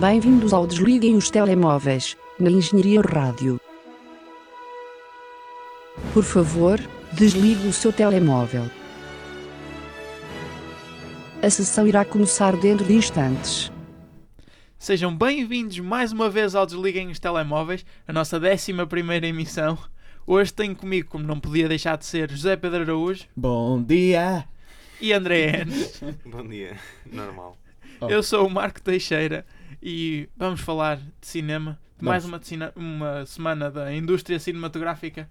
Bem-vindos ao Desliguem os Telemóveis, na Engenharia Rádio. Por favor, desligue o seu telemóvel. A sessão irá começar dentro de instantes. Sejam bem-vindos mais uma vez ao Desliguem os Telemóveis, a nossa 11 emissão. Hoje tenho comigo, como não podia deixar de ser, José Pedro Araújo Bom dia! e André Enes. Bom dia, normal. Eu sou o Marco Teixeira e vamos falar de cinema, de mais uma, de cina- uma semana da indústria cinematográfica.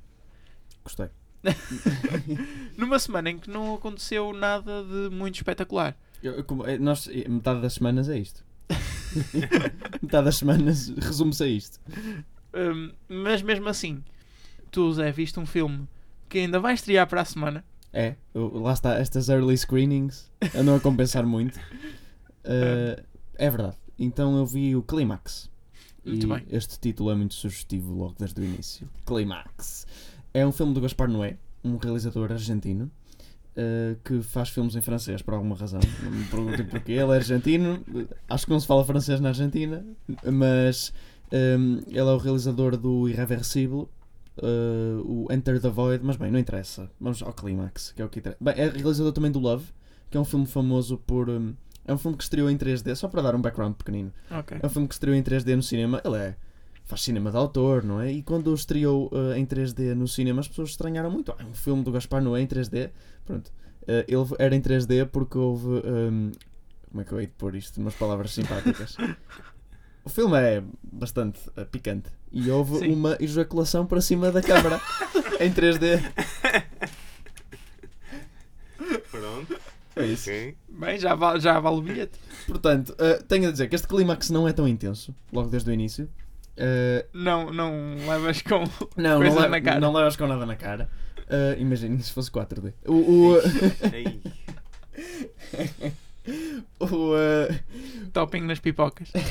Gostei. Numa semana em que não aconteceu nada de muito espetacular. Eu- como- eh, nós, eh, metade das semanas é isto. metade das semanas resume-se a isto. Hum, mas mesmo assim, tu, Zé, viste um filme que ainda vai estrear para a semana. É, lá está, estas early screenings andam a compensar muito. Eh, é verdade. Então eu vi o Climax. Muito e bem. este título é muito sugestivo logo desde o início. Climax. É um filme do Gaspar Noé, um realizador argentino. eh, que faz filmes em francês por alguma razão. Não me perguntem porquê. Ele é argentino, acho que não se fala francês na Argentina, mas ehm, ele é o realizador do Irreversible, eh, o Enter the Void, mas bem, não interessa. Vamos ao Climax, que é o que interessa. Bem, é realizador também do Love, que é um filme famoso por. hum, é um filme que estreou em 3D, só para dar um background pequenino. Ok. É um filme que estreou em 3D no cinema. Ele é. Faz cinema de autor, não é? E quando estreou eh, em 3D no cinema, as pessoas estranharam muito. Ah, é um filme do Gaspar Noé em 3D. Pronto. Eh, ele era em 3D porque houve. hum, como é que eu hei de pôr isto? Umas palavras simpáticas. o filme é bastante eh, picante. E houve Sim. uma ejaculação para cima da câmara em 3D. Pronto, É isso. ok. Bem, já vale, já vale o bilhete. Portanto, eh, tenho a dizer que este clímax não é tão intenso, logo desde o início. Eh, Não, não levas com. Não, Coisas não, le na cara. não levas com nada na cara. Uh, Imaginem se fosse 4D. O. O. O uh, topping nas pipocas.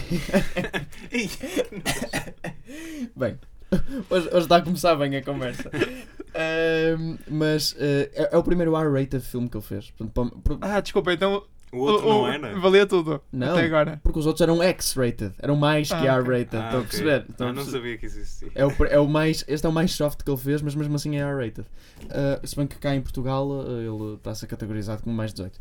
bem, hoje, hoje está a começar bem a conversa. Um, mas uh, é, é o primeiro R-rated filme que ele fez. Portanto, para- para- Ah, desculpa, então. O outro o- não era? Valia tudo. Não. Até agora. porque os outros eram X-rated, eram mais que Ah, ok. R-rated. Ah, Estão a ok. perceber? Estão a Ah, não sabia que isso existia. É o, é o mais, este é o mais soft que ele fez, mas mesmo assim é R-rated. Uh, se bem que cá em Portugal uh, ele está a ser categorizado como mais 18.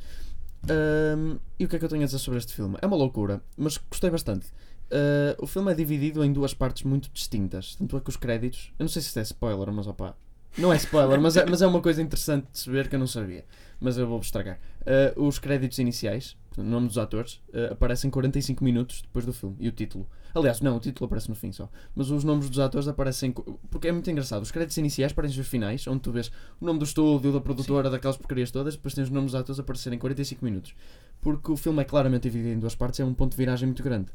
Um, e o que é que eu tenho a dizer sobre este filme? É uma loucura, mas gostei bastante. Uh, o filme é dividido em duas partes muito distintas. Tanto é que os créditos. Eu não sei se isto é spoiler, mas opá. Não é spoiler, mas é, mas é uma coisa interessante de saber que eu não sabia. Mas eu vou estragar. Uh, os créditos iniciais, o nome dos atores, uh, aparecem 45 minutos depois do filme. E o título. Aliás, não, o título aparece no fim só. Mas os nomes dos atores aparecem. Porque é muito engraçado. Os créditos iniciais parecem os finais, onde tu vês o nome do estúdio, da produtora, daquelas porcarias todas, depois tens os nomes dos atores aparecerem em 45 minutos. Porque o filme é claramente dividido em duas partes, é um ponto de viragem muito grande.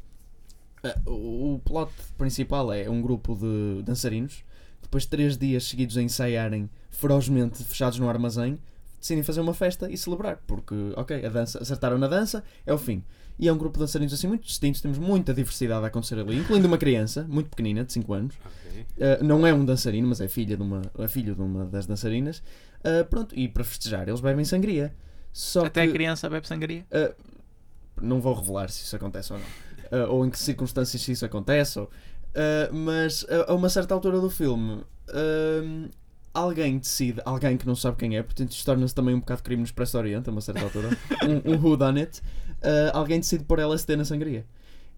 O o plot principal é um grupo de dançarinos, depois de três dias seguidos a ensaiarem ferozmente fechados no armazém, decidem fazer uma festa e celebrar. Porque, ok, a dança, acertaram na dança, é o fim. E é um grupo de dançarinos assim muito distintos, temos muita diversidade a acontecer ali, incluindo uma criança, muito pequenina, de 5 anos. Ok. Uh, não é um dançarino, mas é filha de uma, é filho de uma das dançarinas. Uh, pronto, e para festejar, eles bebem sangria. Só Até que, a criança bebe sangria. uh, não vou revelar se isso acontece ou não, Uh, ou em que circunstâncias isso acontece. Ou, uh, mas uh, a uma certa altura do filme, um, alguém decide, alguém que não sabe quem é, portanto isto torna-se também um bocado crime no Expresso Oriente, a uma certa altura, um, um whodunit, uh, alguém decide pôr LSD na sangria.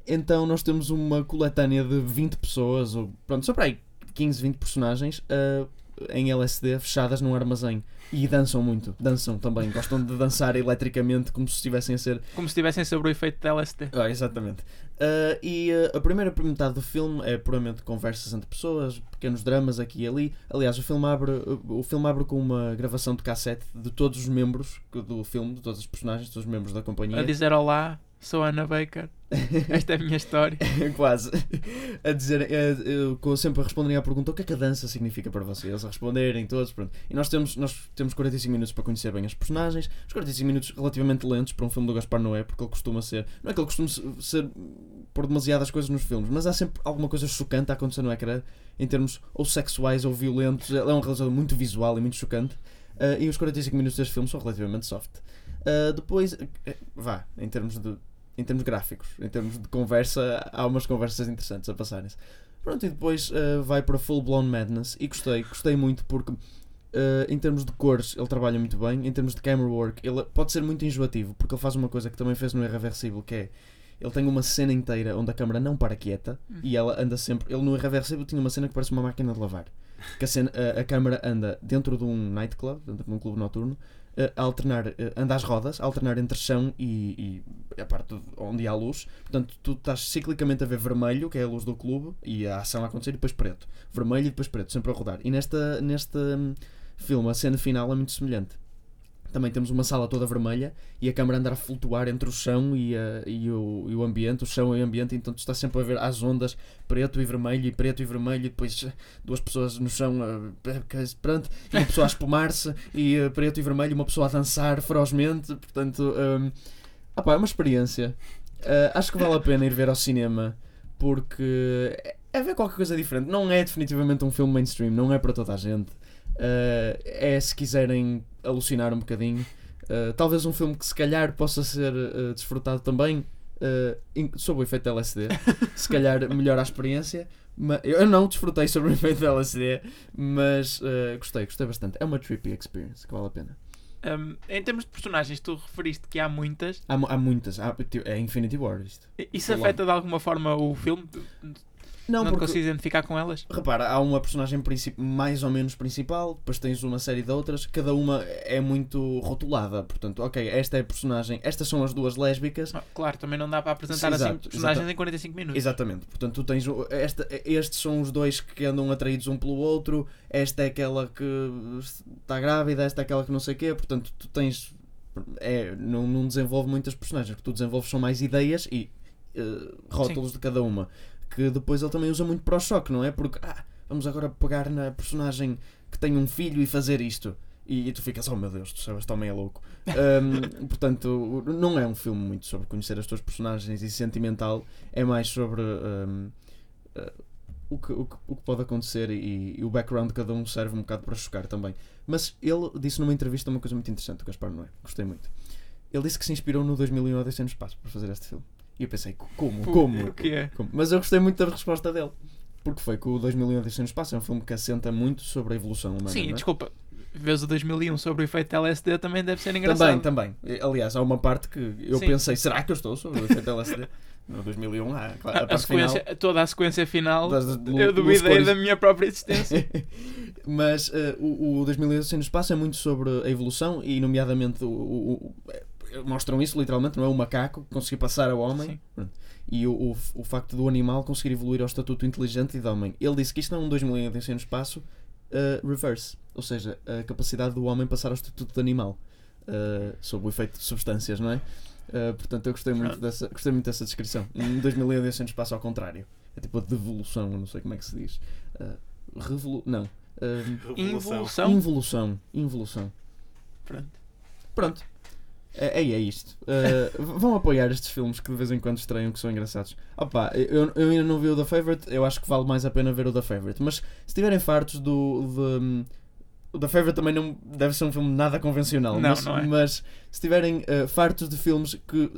Então nós temos uma coletânea de 20 pessoas, ou pronto, só para aí 15, 20 personagens uh, em LSD fechadas num armazém. E dançam muito, dançam também, gostam de dançar eletricamente como se estivessem a ser. Como se estivessem sobre o efeito de LSD. Ah, exatamente. Uh, e uh, a primeira metade do filme é puramente conversas entre pessoas, pequenos dramas aqui e ali. Aliás, o filme abre, o filme abre com uma gravação de cassete de todos os membros do filme, de todos os personagens, de todos os membros da companhia. A dizer olá, sou Ana Baker. Esta é a minha história. Quase. A dizer, eh, eu sempre a responderem à pergunta o que é que a dança significa para vocês, a responderem todos, pronto. E nós temos, nós temos 45 minutos para conhecer bem as personagens, os 45 minutos relativamente lentos para um filme do Gaspar Noé, porque ele costuma ser, não é que ele costuma se- ser por demasiadas coisas nos filmes, mas há sempre alguma coisa chocante a acontecer no ecrã, em termos ou sexuais ou violentos. Ele é um realizador muito visual e muito chocante. eh, e os 45 minutos deste filme são relativamente soft. Uh, depois, vá, em termos de em termos gráficos, em termos de conversa, há umas conversas interessantes a passarem-se. Pronto, e depois eh, vai para Full Blown Madness e gostei, gostei muito porque eh, em termos de cores ele trabalha muito bem, em termos de camera work ele pode ser muito enjoativo porque ele faz uma coisa que também fez no Irreversível que é ele tem uma cena inteira onde a câmera não para quieta e ela anda sempre. Ele no Irreversível tinha uma cena que parece uma máquina de lavar. Que a, cena, a, a câmera anda dentro de um nightclub, dentro de um clube noturno, eh, a alternar, eh, anda às rodas, a alternar entre chão e, e a parte onde há luz. Portanto, tu estás ciclicamente a ver vermelho, que é a luz do clube, e a ação a acontecer, e depois preto. Vermelho e depois preto, sempre a rodar. E nesta, neste hum, filme, a cena final é muito semelhante. Também temos uma sala toda vermelha e a câmera andar a flutuar entre o chão e, a- e o, e o ambiente, o chão e o ambiente, então tu estás sempre a ver as ondas preto e vermelho e preto e vermelho e depois eh, duas pessoas no chão eh, que- pronto, e uma pessoa a espumar-se e eh, preto e vermelho, uma pessoa a dançar ferozmente, portanto hum, ah pá, é uma experiência. Eh, acho que vale a pena ir ver ao cinema porque é- é ver qualquer coisa diferente. Não é definitivamente um filme mainstream, não é para toda a gente. Uh, é se quiserem alucinar um bocadinho. Uh, talvez um filme que se calhar possa ser uh, desfrutado também sob o efeito LSD. se calhar melhora a experiência. Eu não desfrutei sob o efeito da LSD, mas gostei, gostei bastante. É uma trippy experience que vale a pena. Um, em termos de personagens, tu referiste que há muitas. Há, há muitas, há- é Infinity War isto. Isso afeta de alguma forma o filme? Não, te consegues identificar com elas? Repara, há uma personagem mais ou menos principal, depois tens uma série de outras, cada uma é muito rotulada. Portanto, ok, esta é a personagem, estas são as duas lésbicas. Ah, Claro, também não dá para apresentar Sim, assim exato, personagens exato. em 45 minutos. Exatamente, portanto, tu tens. Esta, estes são os dois que andam atraídos um pelo outro, esta é aquela que está grávida, esta é aquela que não sei o quê, portanto, tu tens. É, não, não desenvolve muitas personagens, o que tu desenvolves são mais ideias e eh, rótulos de cada uma. Que depois ele também usa muito para o choque, não é? Porque, ah, vamos agora pegar na personagem que tem um filho e fazer isto. E, e tu ficas, oh meu Deus, tu sabes, homem é louco. Ahm, portanto, não é um filme muito sobre conhecer as tuas personagens e sentimental, é mais sobre ahm, ah, o, que, o, que, o que pode acontecer e, e o background de cada um serve um bocado para chocar também. Mas ele disse numa entrevista uma coisa muito interessante, o Gaspar Noé, gostei muito. Ele disse que se inspirou no 2001 Odisseia no Espaço para fazer este filme. E eu pensei, como? Como? O que é? Como? Mas eu gostei muito da resposta dele. Porque foi que o 2001 Odisseia no Espaço é um filme que assenta muito sobre a evolução humana. Sim, é? desculpa. Vês o 2001 sobre o efeito LSD também deve ser engraçado. Também, também. Aliás, há uma parte que eu Sim. pensei, será que eu estou sobre o efeito LSD? No 2001, há, claro, A, a a parte final. sequência, toda a sequência final, das- do- eu duvidei da minha própria existência. Mas eh, o, o 2001 no Espaço é muito sobre a evolução e, nomeadamente, o, o- mostram isso literalmente, não é? O macaco conseguir passar ao homem Sim. E o, o, o facto do animal conseguir evoluir ao estatuto inteligente e de homem. Ele disse que isto não é um 2001 no Espaço eh, reverse, ou seja, a capacidade do homem passar ao estatuto de animal eh, sob o efeito de substâncias, não é? Eh, portanto, eu gostei muito, dessa, gostei muito dessa descrição. Um 2001 no Espaço ao contrário. É tipo a devolução, eu não sei como é que se diz. Eh, revolu... Não. Revolução. Involução. Involução. Involução. Pronto. Pronto. É, é, é isto. Uh, vão apoiar estes filmes que de vez em quando estreiam que são engraçados. Opa, eu, eu ainda não vi o The Favorite, eu acho que vale mais a pena ver o The Favorite. Mas se estiverem fartos do. de- o The Favorite também não deve ser um filme nada convencional. Não, mas, não é. mas se estiverem uh, fartos de filmes que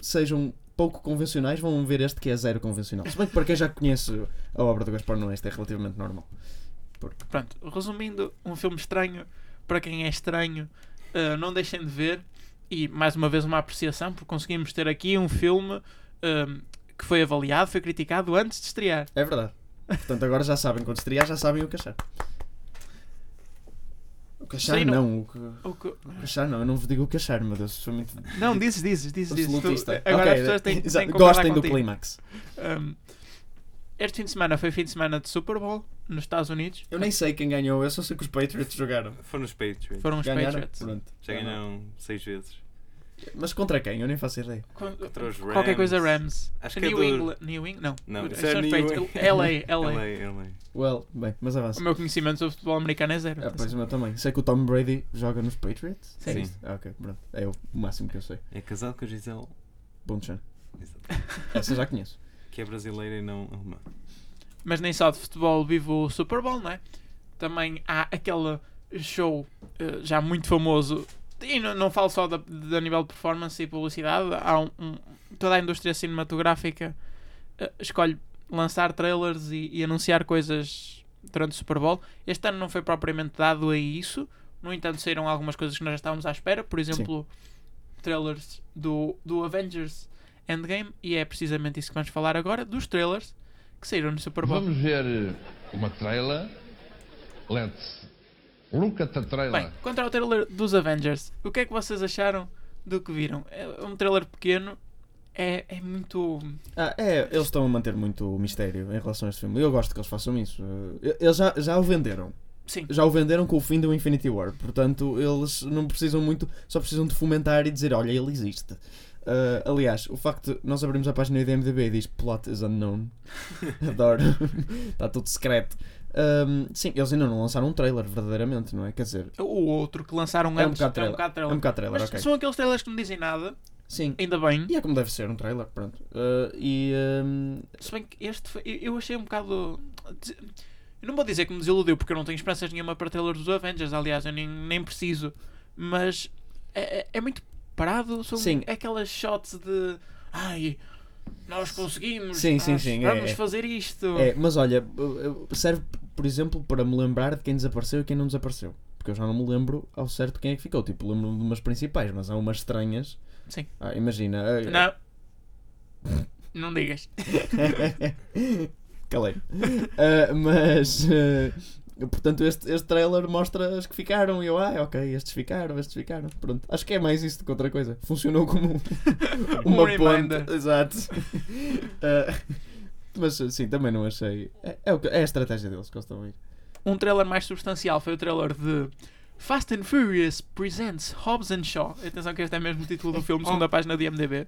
sejam pouco convencionais, vão ver este que é zero convencional. Se bem que para quem já conhece a obra do Gaspar Noé, isto é relativamente normal. Pronto, resumindo, um filme estranho para quem é estranho, uh, não deixem de ver. E mais uma vez, uma apreciação, porque conseguimos ter aqui um filme um, que foi avaliado, foi criticado antes de estrear. É verdade. Portanto, agora já sabem, quando estrear já sabem o que achar. O que achar Sim, não- não, o que... O que- O que achar não, eu não vos digo o que achar, meu Deus, foi muito Não, dizes, dizes, dizes, dizes. Tu- agora Ok, as pessoas têm, têm Gostem do clímax. Um, este fim de semana foi fim de semana de Super Bowl nos Estados Unidos. Eu nem sei quem ganhou, eu só sei que os Patriots jogaram. Foram os Patriots. Foram os Ganharam? Patriots. Pronto. Já ganharam seis vezes. Mas contra quem? Eu nem faço ideia. Con- Contra os Qualquer Rams. coisa Rams. Acho que é New do- England. New England? Não. Não, São isso é os New Patriots. England. LA, LA. LA, LA. Well, bem, mas O avança. meu conhecimento sobre futebol americano é zero. Ah, pois o meu também. Sei que o Tom Brady joga nos Patriots. Sim. É isso? Ah, ok, pronto. É o máximo que eu sei. É casado com a Gisele, Bom chão. Exato. Essa já conheço. Que é brasileira e não alemã. Mas nem só de futebol vive o Super Bowl, não é? Também há aquele show eh, já muito famoso. E não, não falo só da, da nível de performance e publicidade. Há um, um- toda a indústria cinematográfica eh, escolhe lançar trailers e, e anunciar coisas durante o Super Bowl. Este ano não foi propriamente dado a isso. No entanto, saíram algumas coisas que nós já estávamos à espera. Por exemplo, trailers do, do Avengers Endgame. E é precisamente isso que vamos falar agora. Dos trailers que saíram no Super Bowl. Vamos ver eh, uma trailer. Let's look at the trailer. Bem, quanto ao trailer dos Avengers, o que é que vocês acharam do que viram? É um trailer pequeno, é, é muito. Ah, é, eles estão a manter muito o mistério em relação a este filme. Eu gosto que eles façam isso. Eh, Eles já, já o venderam. Sim, Já o venderam com o fim do Infinity War. Portanto, eles não precisam muito, só precisam de fomentar e dizer: olha, ele existe. Ah, aliás, o facto de nós abrimos a página do IMDb e diz Plot is unknown. Adoro. Está tudo secreto. Ahm, sim, eles ainda não lançaram um trailer, verdadeiramente, não é? Quer dizer, o outro que lançaram É um antes bocado é um trailer. bocado é trailer. um bocado trailer, Mas ok. são aqueles trailers que não dizem nada, Sim. ainda bem. E é como deve ser um trailer, pronto. Ah, e ahm, Se bem que este foi, eu eu achei um bocado. Eu não vou dizer que me desiludiu porque eu não tenho esperanças nenhuma para trailers dos Avengers, aliás, eu nem, nem preciso, mas é, é- é muito parado. São, Sim. Aquelas shots de. Ai, nós conseguimos, Sim, sim, nós sim, é- vamos é. fazer isto. É, mas olha, uh, serve, por exemplo, para me lembrar de quem desapareceu e quem não desapareceu. Porque eu já não me lembro ao certo quem é que ficou. Tipo, lembro-me de umas principais, mas há umas estranhas. Sim. Ah, imagina. Não. Não digas. Calei. Ah, mas. ah, portanto, este, este trailer mostra as que ficaram. E eu, ah, ok, estes ficaram, estes ficaram. Pronto. Acho que é mais isso do que outra coisa. Funcionou como Um uma reminder. ponte. Exato. Ah, mas sim, também não achei. É, é, é a estratégia deles que eles estão a ir. Um trailer mais substancial foi o trailer de Fast and Furious Presents Hobbs and Shaw. Atenção que este é mesmo o título do filme, segunda página de MDB.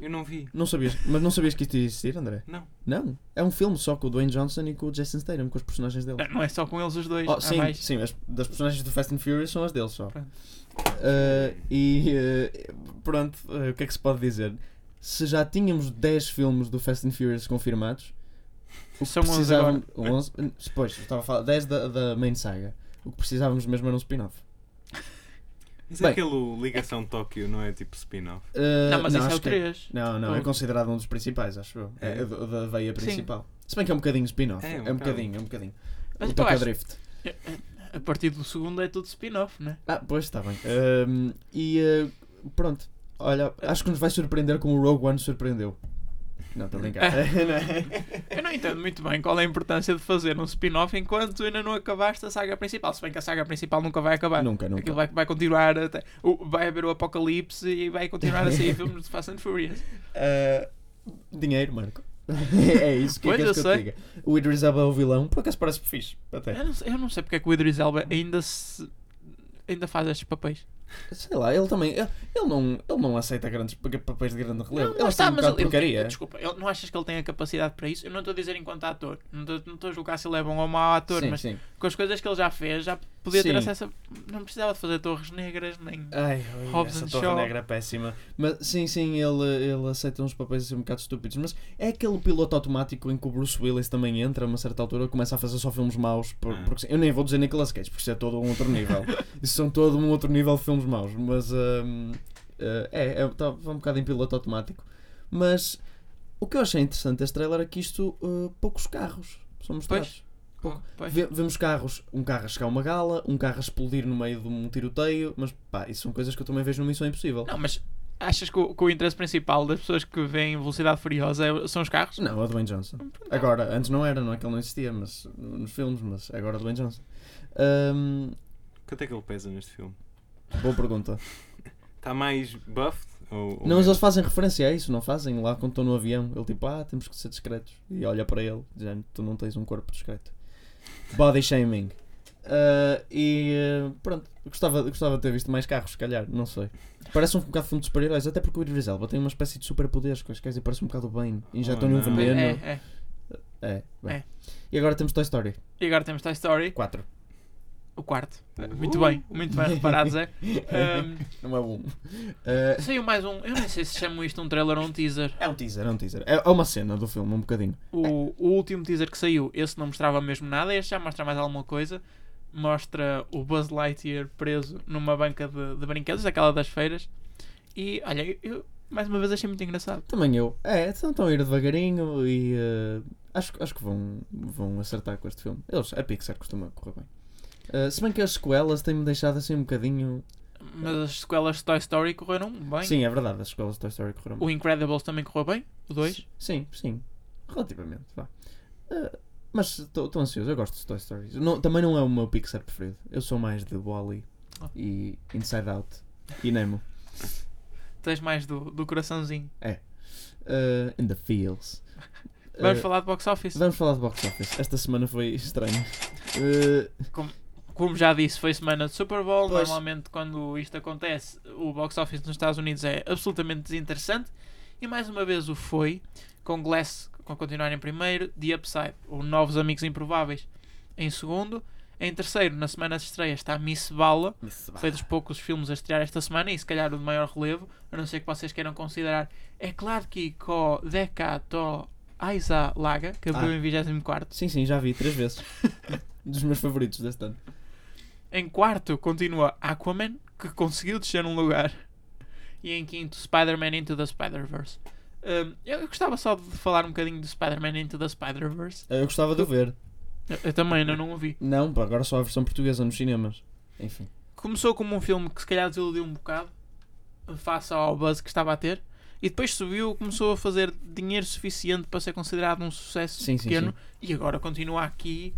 Eu não vi. Não sabias, mas não sabias que isto ia existir, André? Não. Não. É um filme só com o Dwayne Johnson e com o Jason Statham, com os personagens dele. Não é só com eles os dois, Oh, sim, mais. sim, as das personagens do Fast and Furious são as deles só. Pronto. Uh, e uh, pronto, uh, o que é que se pode dizer? Se já tínhamos 10 filmes do Fast and Furious confirmados, o que São 11 precisávamos. 11, pois, estava a falar 10 da, da main saga. O que precisávamos mesmo era um spin-off. Mas Bem. aquele Ligação Tóquio não é tipo spin-off? Uh, Não, mas esse é o que 3. Não, não, é considerado um dos principais, acho eu. É, É? do- da veia Sim. principal. Se bem que é um bocadinho spin-off. É, É, um um bocado. bocadinho, é um bocadinho. Mas o Tokyo Drift. A partir do segundo é tudo spin-off, né? Ah, pois está bem. Um, e uh, pronto. Olha, acho que nos vai surpreender como o Rogue One surpreendeu. Não, estou a brincar. É? Eu não entendo muito bem qual é a importância de fazer um spin-off enquanto ainda não acabaste a saga principal. Se bem que a saga principal nunca vai acabar. nunca, nunca. Aquilo vai, vai continuar até. o- Vai haver o apocalipse e vai continuar a sair filmes de Fast and Furious. Uh, dinheiro, Marco. é isso que Pois, é que eu eu diga. O Idris Elba é o vilão, por acaso parece fixe. Até. Eu não, sei, eu não sei porque é que o Idris Elba ainda se. ainda faz estes papéis. Sei lá, ele também. Ele, ele não, ele não aceita grandes pa- papéis de grande relevo. Não, ele está um de ele- porcaria. Desculpa, ele- não achas que ele tem a capacidade para isso? Eu não estou a dizer enquanto ator. Não estou, não estou a julgar se ele é bom ou mau ator, sim, mas sim. com as coisas que ele já fez, já podia ter Sim. acesso a. Não precisava de fazer Torres Negras, nem. Ai, Hobbs essa and Torre Shaw. Negra é péssima. Mas sim, sim, ele, ele aceita uns papéis assim um bocado estúpidos. Mas é aquele piloto automático em que o Bruce Willis também entra a uma certa altura começa a fazer só filmes maus. Por, Ah. porque, eu nem vou dizer Nicolas Cage, porque isso é todo um outro nível. isso são todo um outro nível de filmes maus. Mas hum, eh, é, é tá, um bocado em piloto automático. Mas o que eu achei interessante deste trailer é que isto, eh, poucos carros são mostrados. Pouco. Vê- Vemos carros, um carro a chegar a uma gala, um carro a explodir no meio de um tiroteio, mas pá, isso são coisas que eu também vejo no Missão Impossível. Não, mas achas que o, que o interesse principal das pessoas que veem Velocidade Furiosa é- são os carros? Não, é o Dwayne Johnson. Agora, antes não era, não é que ele não existia mas, nos filmes, mas agora é o Dwayne Johnson. Ahm, Quanto é que ele pesa neste filme? boa pergunta. Está mais buffed? Ou, ou Não, mas eles fazem referência a isso, não fazem? Lá quando estão no avião, ele tipo, ah, temos que ser discretos. E olha para ele, dizendo, tu não tens um corpo discreto. Body shaming. Ah, e pronto, gostava, gostava de ter visto mais carros, se calhar, não sei. Parece um bocado de filme de super-heróis, até porque o Idris Elba tem uma espécie de superpoderes, que quer dizer, parece um bocado o Bane. Injetam-lhe um Oh, não. veneno. É, é. É, bem. É. E agora temos Toy Story E agora temos Toy Story, 4. O quarto. Muito bem, muito bem reparado, Zé. Ahm, Não é um. Ah, saiu mais um. Eu nem sei se chamam isto um trailer ou um teaser. é um teaser, é um teaser. É, é uma cena do filme, um bocadinho. O, o último teaser que saiu, esse não mostrava mesmo nada, este já mostra mais alguma coisa. mostra o Buzz Lightyear preso numa banca de, de brinquedos, aquela das feiras. E olha, eu, mais uma vez achei muito engraçado. Também eu. É, então estão a ir devagarinho e eh, acho, acho que vão, vão acertar com este filme. Eles, a Pixar costuma correr bem. Eh, se bem que as sequelas têm-me deixado assim um bocadinho. Mas as sequelas de Toy Story correram bem. Sim, é verdade, as sequelas de Toy Story correram bem. O Incredibles também correu bem, o 2. Sim, sim. Relativamente, vá. Eh, mas estou ansioso, eu gosto de Toy Story. Não, também não é o meu Pixar preferido. Eu sou mais de Wall-E Ah. e Inside Out e Nemo. Tens mais do, do coraçãozinho. Eh, in the Fields. Vamos Eh, falar de box office. Vamos falar de box office. Esta semana foi estranha. Eh, Como já disse, foi semana de Super Bowl. Pois. Normalmente, quando isto acontece, o box office nos Estados Unidos é absolutamente desinteressante. E mais uma vez o foi, com Glass a continuar em primeiro, The Upside, ou Novos Amigos Improváveis, em segundo. Em terceiro, na semana de estreia, está Miss Bala. Foi dos poucos filmes a estrear esta semana e se calhar o de maior relevo, a não ser que vocês queiram considerar. É claro que com Deca to Aiza Laga, que abriu Ah. em 24. sim, sim, já vi três vezes. Dos meus favoritos deste ano. Em quarto continua Aquaman, que conseguiu descer um lugar. E em quinto, Spider-Man Into the Spider-Verse. Um, eu gostava só de falar um bocadinho de Spider-Man Into the Spider-Verse. Eu gostava de o ver. Eu, eu também ainda não o vi. Não, pá, agora só a versão portuguesa nos cinemas. Enfim. Começou como um filme que se calhar desiludiu um bocado, face ao buzz que estava a ter. E depois subiu, começou a fazer dinheiro suficiente para ser considerado um sucesso Sim, sim, pequeno. E agora continua aqui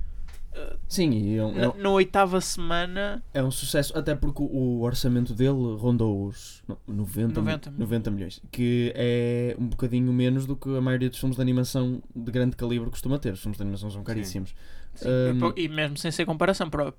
Sim, e é um, é na, na oitava semana. é um sucesso, até porque o, orçamento dele rondou os no- 90, 90 mi- 90 milhões, que é um bocadinho menos do que a maioria dos filmes de animação de grande calibre costuma ter. Os filmes de animação são caríssimos. Sim, Um, e mesmo sem ser comparação, para,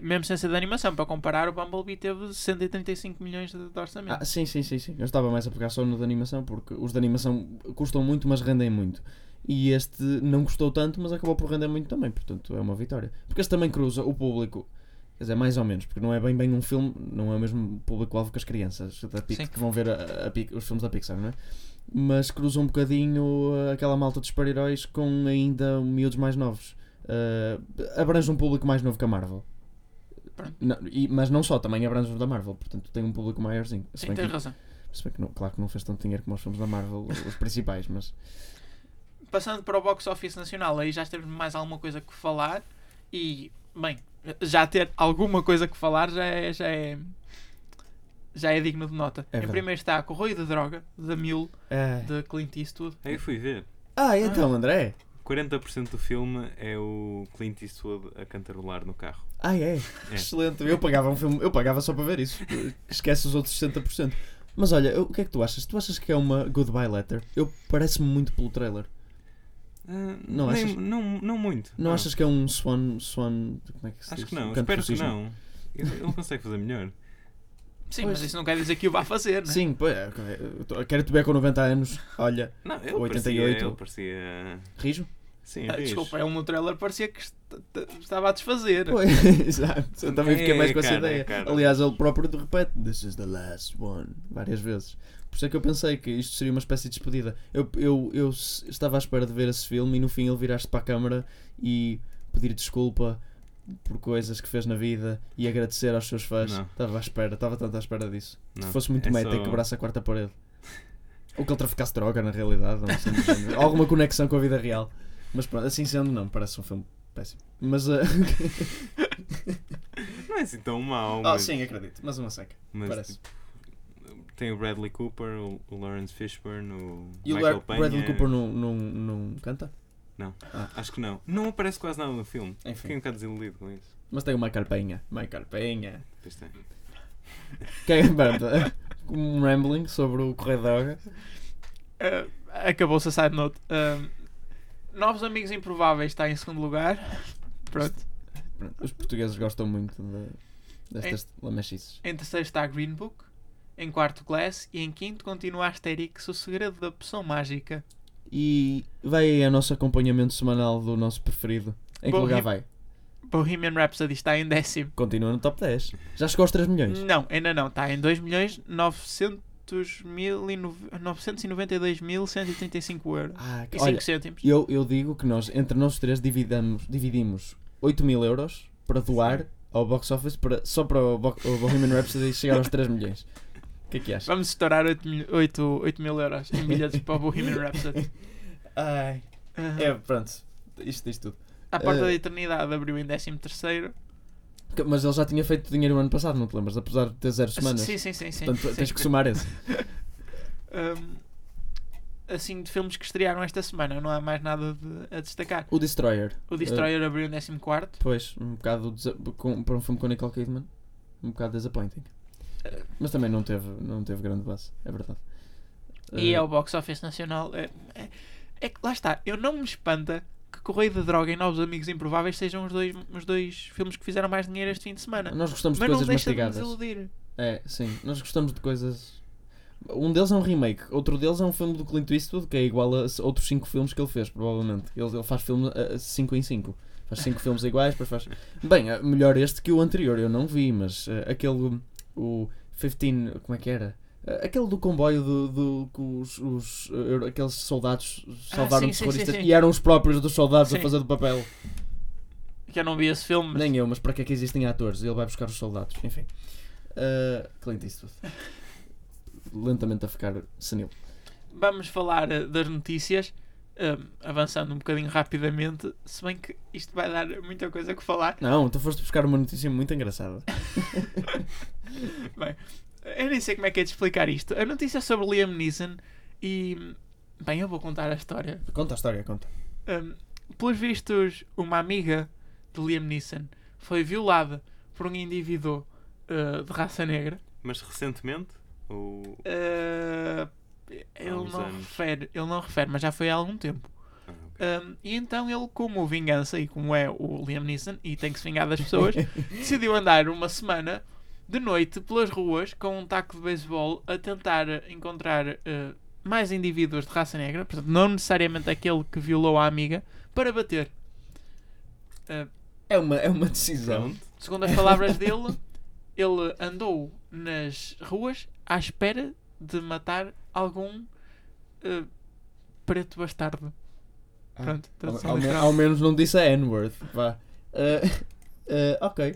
mesmo sem ser de animação, para comparar, o Bumblebee teve 135 milhões de, de orçamento. Ah, sim, sim, sim, sim. Eu estava mais a pegar só no de animação, porque os de animação custam muito, mas rendem muito. E este não custou tanto, mas acabou por render muito também, portanto é uma vitória. Porque este também cruza o público, quer dizer, mais ou menos, porque não é bem bem um filme, não é o mesmo público-alvo que as crianças da que vão ver a- a os filmes da Pixar, não é? Mas cruza um bocadinho uh, aquela malta de super-heróis com ainda miúdos mais novos. Uh, abrange um público mais novo que a Marvel. Não, e- mas não só, também abrange os da Marvel, portanto tem um público maiorzinho. Sim, tens razão. se bem que não, claro que não fez tanto dinheiro como os filmes da Marvel, os principais, mas Passando para o box office nacional, aí já temos mais alguma coisa que falar. E, bem, já ter alguma coisa que falar já é. Já é já é digno de nota. É em primeiro está Correio de Droga, da Mule, é. de Clint Eastwood. Aí eu fui ver. Ah, então André? 40% do filme é o Clint Eastwood a cantarolar no carro. Ah, é. É. Excelente. Eu pagava um filme, eu pagava só para ver isso. Esquece os outros 60%. Mas olha, o que é que tu achas? Tu achas que é uma goodbye letter? Eu parece-me muito pelo trailer. Ah, Não nem- achas? não, não muito. Não achas que é um swan, swan, como é que se Acho diz? que não. Um Espero que não. Ele, consegue fazer melhor. Sim, Pois. mas isso não quer dizer que o vá fazer, né? Sim, pois, é, tô- quero-te ver com 90 anos. Olha, Não, ele 88. parecia... Ele parecia... rijo? Sim, Ah, rijo. desculpa, ele no trailer parecia que estava a desfazer. Pois, exato. Eu também fiquei É, mais com essa cara, ideia. Aliás, ele próprio repete This is the last one várias vezes. Por isso é que eu pensei que isto seria uma espécie de despedida. Eu, eu, eu estava à espera de ver esse filme e no fim ele virar-se para a câmara e pedir desculpa por coisas que fez na vida e agradecer aos seus fãs. Não. Estava à espera, estava tanto à espera disso. Não, Se fosse muito é meta e só- quebrasse a quarta parede. Ou que ele traficasse droga na realidade. Não género. Alguma conexão com a vida real. Mas pronto, assim sendo, não, parece um filme péssimo. Mas. uh, Não é assim tão mau, oh, mas, sim, acredito. Mas uma seca. mas, parece. tipo, tem o Bradley Cooper, o, o Lawrence Fishburne, o E o Michael Peña. Bradley Cooper não, não, não canta? Acho que não. Não aparece quase nada no filme. Enfim. Fiquei um bocado desiludido com isso. Mas tem o Michael Penha. Michael Penha. Depois tem. Que pronto, um rambling sobre o Droga. Uh, Acabou-se a side note. Um, Novos Amigos Improváveis está em segundo lugar. Pronto. Pronto, Os portugueses gostam muito de, destas lamechices. Em terceiro está Green Book. Em quarto, Glass. E em quinto continua Asterix, o segredo da poção mágica. E vai aí a nosso acompanhamento semanal do nosso preferido. Em que Bom, lugar vai? Bohemian Rhapsody está em décimo. Continua no top 10. Já chegou aos 3 milhões. Não, ainda não. Está em 2 milhões 900 mil e nove- 992.135 euros. Ah, E 5 olha, cêntimos. eu, eu digo que nós, entre nós três, dividamos, dividimos 8 mil euros para doar ao box office para, só para o, Bo- o Bohemian Rhapsody chegar aos 3 milhões. O que é que achas? Vamos estourar 8 mil, 8, 8 mil euros em bilhetes para o Bohemian Rhapsody. Ai. Aham. É, pronto. Isto diz tudo. À porta eh, da eternidade abriu em 13 Que- Mas ele já tinha feito dinheiro o ano passado, não te lembras? Apesar de ter zero semanas. Sim, sim, sim. sim, Portanto, sim. tens que somar esse. Assim, de filmes que estrearam esta semana, não há mais nada de- a destacar. O Destroyer. O Destroyer abriu em 14. Pois, um bocado desa- com, para um filme com Nicole Kidman, um bocado disappointing. Eh, Mas também não teve, não teve grande base, é verdade. E Eh, é o box office nacional. É, é, é que lá está, eu não me espanta que Correio de Droga e Novos Amigos Improváveis sejam os dois, os dois filmes que fizeram mais dinheiro este fim de semana. Nós gostamos de Mas não coisas deixa de mastigadas. desiludir. É, sim, nós gostamos de coisas. Um deles é um remake, outro deles é um filme do Clint Eastwood que é igual a outros 5 filmes que ele fez, provavelmente. Ele, ele faz filmes 5 em 5. Faz 5 filmes iguais, depois faz. Bem, é melhor este que o anterior, eu não vi, mas eh, aquele. O 15. Como é que era? Eh, Aquele do comboio do, do, que os, os, eh, aqueles soldados salvaram os sim, terroristas sim, sim. e eram os próprios dos soldados a fazer do papel. Que eu não vi esse filme, mas Nem eu, mas para que é que existem atores? Ele vai buscar os soldados, enfim. Uh, Clint Eastwood. Lentamente a ficar senil. vamos falar das notícias. hum, avançando um bocadinho rapidamente, se bem que isto vai dar muita coisa que falar. Não, tu foste buscar uma notícia muito engraçada. Bem, eu nem sei como é que é de explicar isto. A notícia é sobre Liam Neeson e. Bem, eu vou contar a história. Conta a história, conta. Um, pelos vistos, uma amiga de Liam Neeson foi violada por um indivíduo uh, de raça negra. Mas recentemente? Ou... Uh, ele, não anos. refere, ele não refere, mas já foi há algum tempo. Ah. Um, e então ele, como vingança e como é o Liam Neeson e tem que se vingar das pessoas, decidiu andar uma semana de noite pelas ruas com um taco de beisebol a tentar encontrar uh, mais indivíduos de raça negra, portanto, não necessariamente aquele que violou a amiga, para bater. Uh, É uma, é uma decisão. Segundo as palavras dele, ele andou nas ruas à espera de matar algum uh, preto bastardo. Ah, Pronto, Ao, tradução ao ao menos não disse a N-word. Vá. Uh, uh, ok.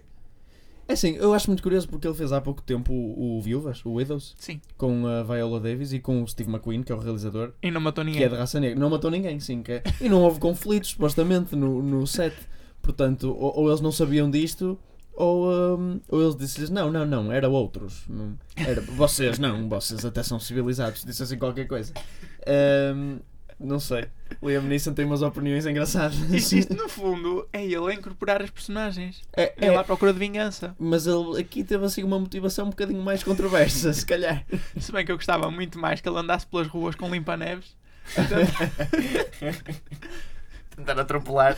É assim, eu acho muito curioso porque ele fez há pouco tempo o, o Viúvas, o Widows, Sim, com a Viola Davis e com o Steve McQueen, que é o realizador, e não matou que ninguém. é de raça negra. Não matou ninguém, sim. Que é- E não houve conflitos, supostamente, no, no set. Portanto, ou, ou eles não sabiam disto, ou, hum, ou eles disseram não, não, não, era outros. Não, era, vocês não, vocês até são civilizados. Disse assim qualquer coisa. Hum, não sei. Liam Neeson tem umas opiniões engraçadas. Isto, isto, no fundo, é ele a incorporar as personagens. É, É, é, ele à procura de vingança. mas ele aqui teve assim uma motivação um bocadinho mais controversa, se calhar. Se bem que eu gostava muito mais que ele andasse pelas ruas com limpa-neves. Tentar atropelar.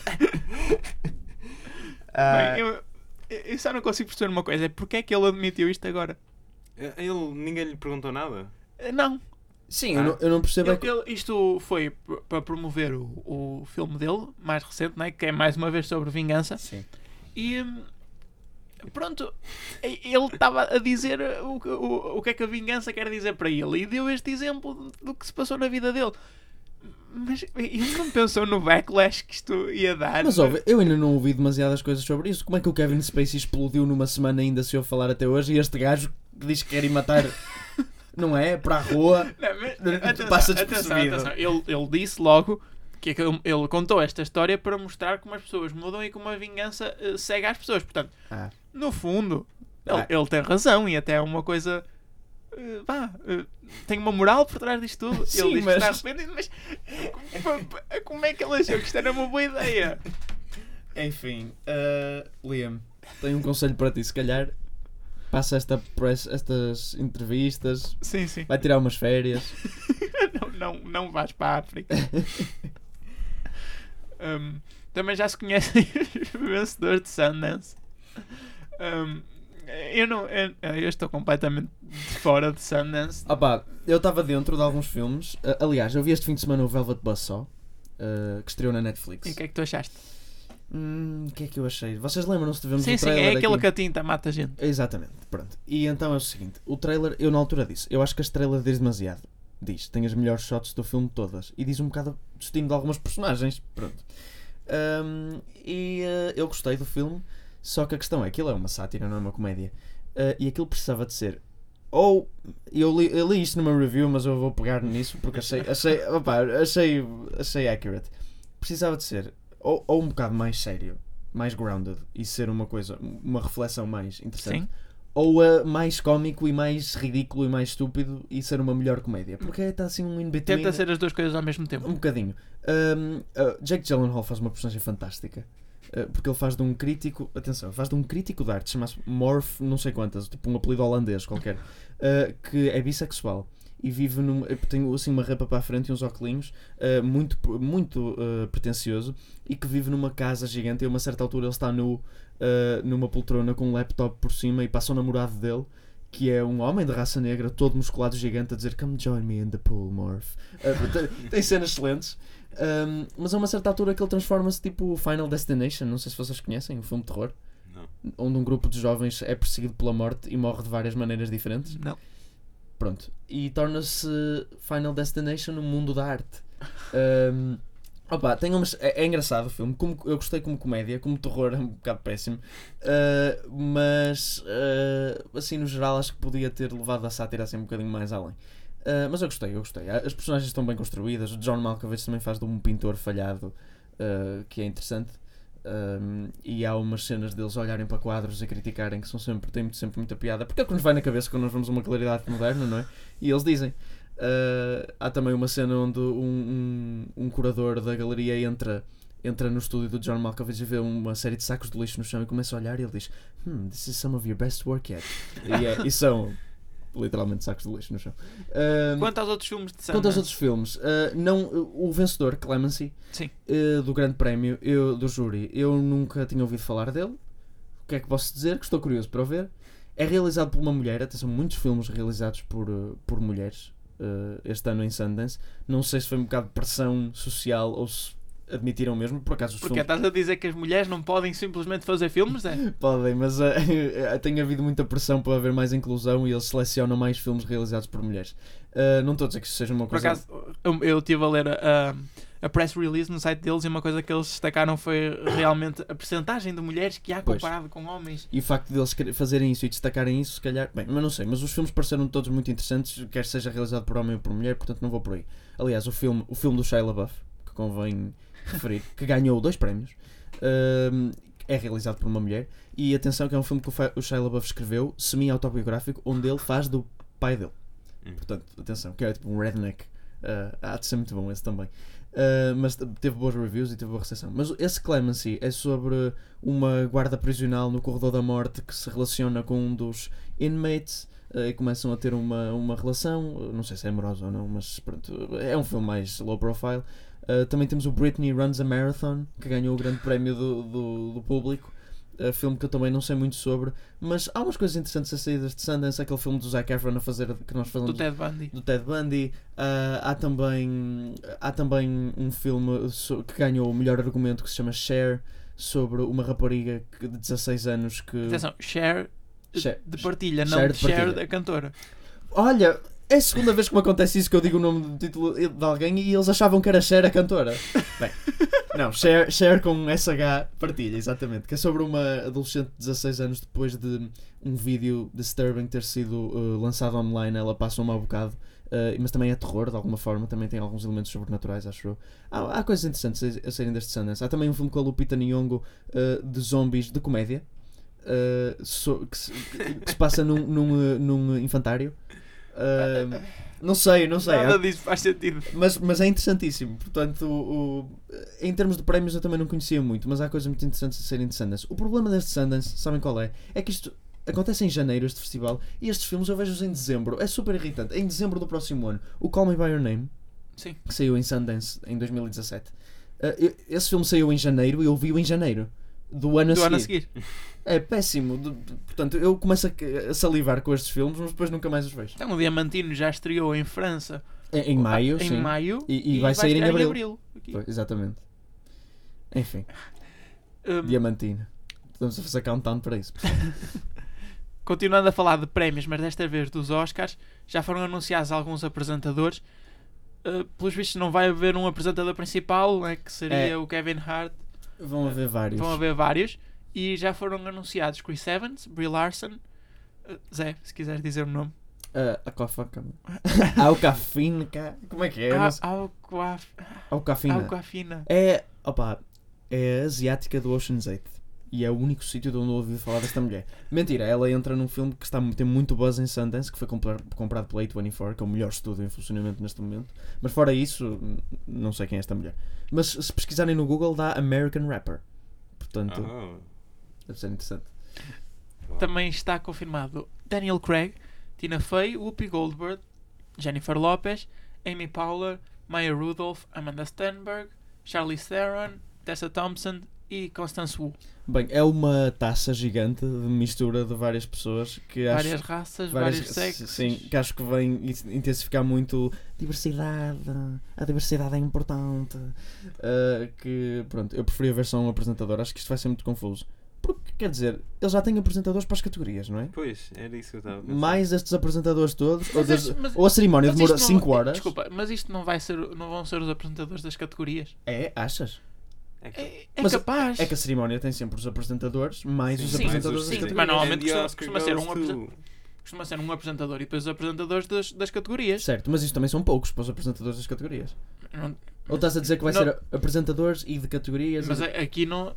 Bem, eu, eu só não consigo perceber uma coisa: é porque é que ele admitiu isto agora? Ele, ninguém lhe perguntou nada? Não, Sim, eu não, eu não percebo. é Ele- que- ele- isto foi para promover o, o filme dele, mais recente, né? que é mais uma vez sobre vingança. Sim. E hum, pronto, ele estava a dizer o, que- o, o que é que a vingança quer dizer para ele e deu este exemplo do que se passou na vida dele. Mas ele não pensou no backlash que isto ia dar. Mas ouve, eu ainda não ouvi demasiadas coisas sobre isso. Como é que o Kevin Spacey explodiu numa semana e ainda se ouve falar até hoje? E este gajo que diz que quer ir matar, não é? Para a rua. Não, mas, Não- atenção, passa despercebido. atenção. Ele, ele disse logo que é ele, ele contou esta história para mostrar como as pessoas mudam e como a vingança eh, cega as pessoas. Portanto, Ah. no fundo, ele, Ah. ele tem razão e até é uma coisa. eh, vá, eh, tem uma moral por trás disto tudo. Sim, ele diz mas- que está arrependido, mas como- como é que ele achou que isto era uma boa ideia? Enfim, uh, Liam, tenho um conselho para ti. Se calhar passa esta press, estas entrevistas, Sim, sim. vai tirar umas férias. não, não, não vais para a África. Um, também já se conhecem os vencedores de Sundance. Um, eu não. Eu, eu estou completamente de fora de Sundance. Ah pá, eu estava dentro de alguns filmes. Uh, aliás, eu vi este fim de semana o Velvet Buzzsaw, uh, que estreou na Netflix. E o que é que tu achaste? Hum, O que é que eu achei? Vocês lembram-se de vermos sim, o sim, trailer é aquele aqui? que a tinta mata gente. Exatamente, pronto. E então é o seguinte: o trailer, eu na altura disse, eu acho que a estrela diz demasiado. Diz, tem as melhores shots do filme todas. E diz um bocado o destino de algumas personagens. Pronto. Hum, e eh, eu gostei do filme. Só que a questão é que aquilo é uma sátira, não é uma comédia. Uh, e aquilo precisava de ser. Ou. Eu li, eu li isto numa review, mas eu vou pegar nisso porque achei. Achei, opa, achei, achei accurate. Precisava de ser. Ou, ou um bocado mais sério, mais grounded e ser uma coisa, uma reflexão mais interessante. Sim. Ou uh, mais cómico e mais ridículo e mais estúpido e ser uma melhor comédia. Porque está assim um in-between. Tenta ser as duas coisas ao mesmo tempo. Um bocadinho. Um, uh, Jake Gyllenhaal faz uma personagem fantástica. Uh, porque ele faz de um crítico. Atenção, faz de um crítico de arte, chama-se Morph, não sei quantas, tipo um apelido holandês qualquer. uh, que é bissexual. E vive num. Tem assim uma rapa para a frente e uns óculos muito, muito uh, pretencioso. E que vive numa casa gigante. E a uma certa altura ele está nu, uh, numa poltrona com um laptop por cima. E passa o namorado dele que é um homem de raça negra, todo musculado gigante, a dizer Come join me in the pool, Morph. Uh, tem, tem cenas excelentes. Um, mas a uma certa altura que ele transforma-se tipo Final Destination, não sei se vocês conhecem, um filme de terror, Não. onde um grupo de jovens é perseguido pela morte e morre de várias maneiras diferentes. Não. Pronto. E torna-se Final Destination no mundo da arte. Um, opa, tem umas, é, é engraçado o filme. Como, eu gostei como comédia, como terror é um bocado péssimo. Uh, mas uh, assim no geral acho que podia ter levado a sátira assim um bocadinho mais além. Uh, mas eu gostei, eu gostei. As personagens estão bem construídas. O John Malkovich também faz de um pintor falhado que é interessante. Um, e há umas cenas deles olharem para quadros e criticarem que são sempre, têm sempre muita piada, porque é o que nos vai na cabeça quando nós vemos uma claridade moderna, não é? E eles dizem. Uh, há também uma cena onde um, um, um curador da galeria entra, entra no estúdio do John Malkovich e vê uma série de sacos de lixo no chão e começa a olhar e ele diz: Hmm, this is some of your best work yet. e, é, e são literalmente sacos de lixo no chão. Um, Quanto aos outros filmes de Quanto aos Sundance? outros filmes, uh, não, o vencedor, Clemency, uh, do Grande Prémio eu, do Júri, eu nunca tinha ouvido falar dele. O que é que posso dizer? Que estou curioso para o ver. É realizado por uma mulher, atenção, muitos filmes realizados por, uh, por mulheres uh, este ano em Sundance. Não sei se foi um bocado de pressão social ou se admitiram mesmo, por acaso os Porque filmes estás a dizer que as mulheres não podem simplesmente fazer filmes, é? podem, mas uh, tem havido muita pressão para haver mais inclusão e eles selecionam mais filmes realizados por mulheres. Uh, não estou a dizer que isso seja uma Por coisa. acaso, eu, estive a ler a, a press release no site deles e uma coisa que eles destacaram foi realmente a percentagem de mulheres que há Pois. comparado com homens. E o facto de eles querer- fazerem isso e destacarem isso, se calhar. Bem, mas não sei, mas os filmes pareceram todos muito interessantes, quer seja realizado por homem ou por mulher, portanto não vou por aí. Aliás, o filme, o filme do Shia LaBeouf, que convém referir, que ganhou dois prémios, hum, é realizado por uma mulher. E atenção, que é um filme que o Shia LaBeouf escreveu, semi-autobiográfico, onde ele faz do pai dele. Hum. Portanto, atenção, que é tipo um redneck. Uh, há de ser muito bom esse também. Uh, mas teve boas reviews e teve boa recepção. Mas esse Clemency é sobre uma guarda prisional no corredor da morte que se relaciona com um dos inmates uh, e começam a ter uma, uma relação. Não sei se é amorosa ou não, mas pronto, é um filme mais low profile. Uh, também temos o Britney Runs a Marathon, que ganhou o grande prémio do, do, do público. Uh, filme que eu também não sei muito sobre, mas há umas coisas interessantes a sair deste Sundance, aquele filme do Zac Efron a fazer que nós Do fazemos Ted Bundy. do Ted Bundy. Ah, há, também, há também um filme que ganhou o melhor argumento que se chama Cher, sobre uma rapariga que- de 16 anos que. Atenção, share de partilha, não Cher de de share partilha. da cantora. Olha, é a segunda vez que me acontece isso que eu digo o nome do título de alguém e eles achavam que era Cher a cantora. Bem, não, Cher, Cher com SH partilha, exatamente. Que é sobre uma adolescente de 16 anos depois de um vídeo disturbing ter sido uh, lançado online. Ela passa um mau bocado. uh, mas também é terror, de alguma forma. Também tem alguns elementos sobrenaturais, acho eu. Há, há coisas interessantes a, a saírem deste Sundance. Há também um filme com a Lupita Nyong'o uh, de zombies de comédia. uh, so- que, se, que se passa num, num, uh, num infantário. Uh, não sei, não sei. Nada disso faz sentido. mas, mas é interessantíssimo. Portanto, o, o- em termos de prémios eu também não conhecia muito, mas há coisas muito interessantes a serem de Sundance. O problema deste Sundance, sabem qual é? É que isto acontece em janeiro, este festival, e estes filmes eu vejo-os em dezembro. É super irritante. Em dezembro do próximo ano, o Call Me By Your Name, Sim. que saiu em Sundance em 2017, eh, eu- esse filme saiu em janeiro e eu vi-o em janeiro. Do ano a Do seguir. ano a seguir. É péssimo. Portanto, eu começo a, salivar com estes filmes, mas depois nunca mais os vejo. Então, o Diamantino já estreou em França Em, em maio, em sim. maio E- e vai sair em abril. aqui. Pois, exatamente. Enfim. Um, Diamantina. Estamos a fazer countdown para isso. Continuando a falar de prémios, mas desta vez dos Oscars, já foram anunciados alguns apresentadores. Uh, pelos vistos, não vai haver um apresentador principal, né, que seria É. o Kevin Hart. Vão haver vários. Vão haver vários. E já foram anunciados Chris Evans, Brie Larson, eh, Zé, se quiseres dizer o nome. Uh, a cofaca. Alcafina. ca- Como é que é? Alquaf... Alcafina. Alquafina. É. Opa. É a asiática do Ocean's 8. E é o único sítio de onde eu ouvi falar desta mulher. Mentira, ela entra num filme que está, tem muito buzz em Sundance, que foi comprar- comprado pela A24, que é o melhor estúdio em funcionamento neste momento. Mas fora isso, não sei quem é esta mulher. Mas se pesquisarem no Google, dá American Rapper. Portanto, Oh, deve ser interessante. Também está confirmado Daniel Craig, Tina Fey, Whoopi Goldberg, Jennifer Lopez, Amy Poehler, Maya Rudolph, Amanda Stenberg, Charlize Theron, Tessa Thompson e Constance Wu. Bem, é uma taça gigante de mistura de várias pessoas que acho. Várias raças, várias- vários sexos. Sim, que acho que vem in- intensificar muito diversidade. A diversidade é importante. Uh, que pronto, eu preferia ver só um apresentador. Acho que isto vai ser muito confuso. Porque, quer dizer, eles já têm apresentadores para as categorias, não é? Pois, era isso que eu estava a pensar. Mais estes apresentadores todos, ou, Mas des- este- mas- ou a cerimónia demora isto não- 5 horas. Desculpa, mas isto não vai ser, não vão ser os apresentadores das categorias. É, achas? É É, é Mas capaz. É que a cerimónia tem sempre os apresentadores, mais os Sim, apresentadores sim, das sim, categorias. mas normalmente costuma- costuma ser um goes apresen- to- Costuma ser um apresentador e depois os apresentadores das, das categorias. Certo, mas isto também são poucos para os apresentadores das categorias. Não- Ou estás a dizer que vai Não. ser apresentadores e de categorias? mas e- aqui não.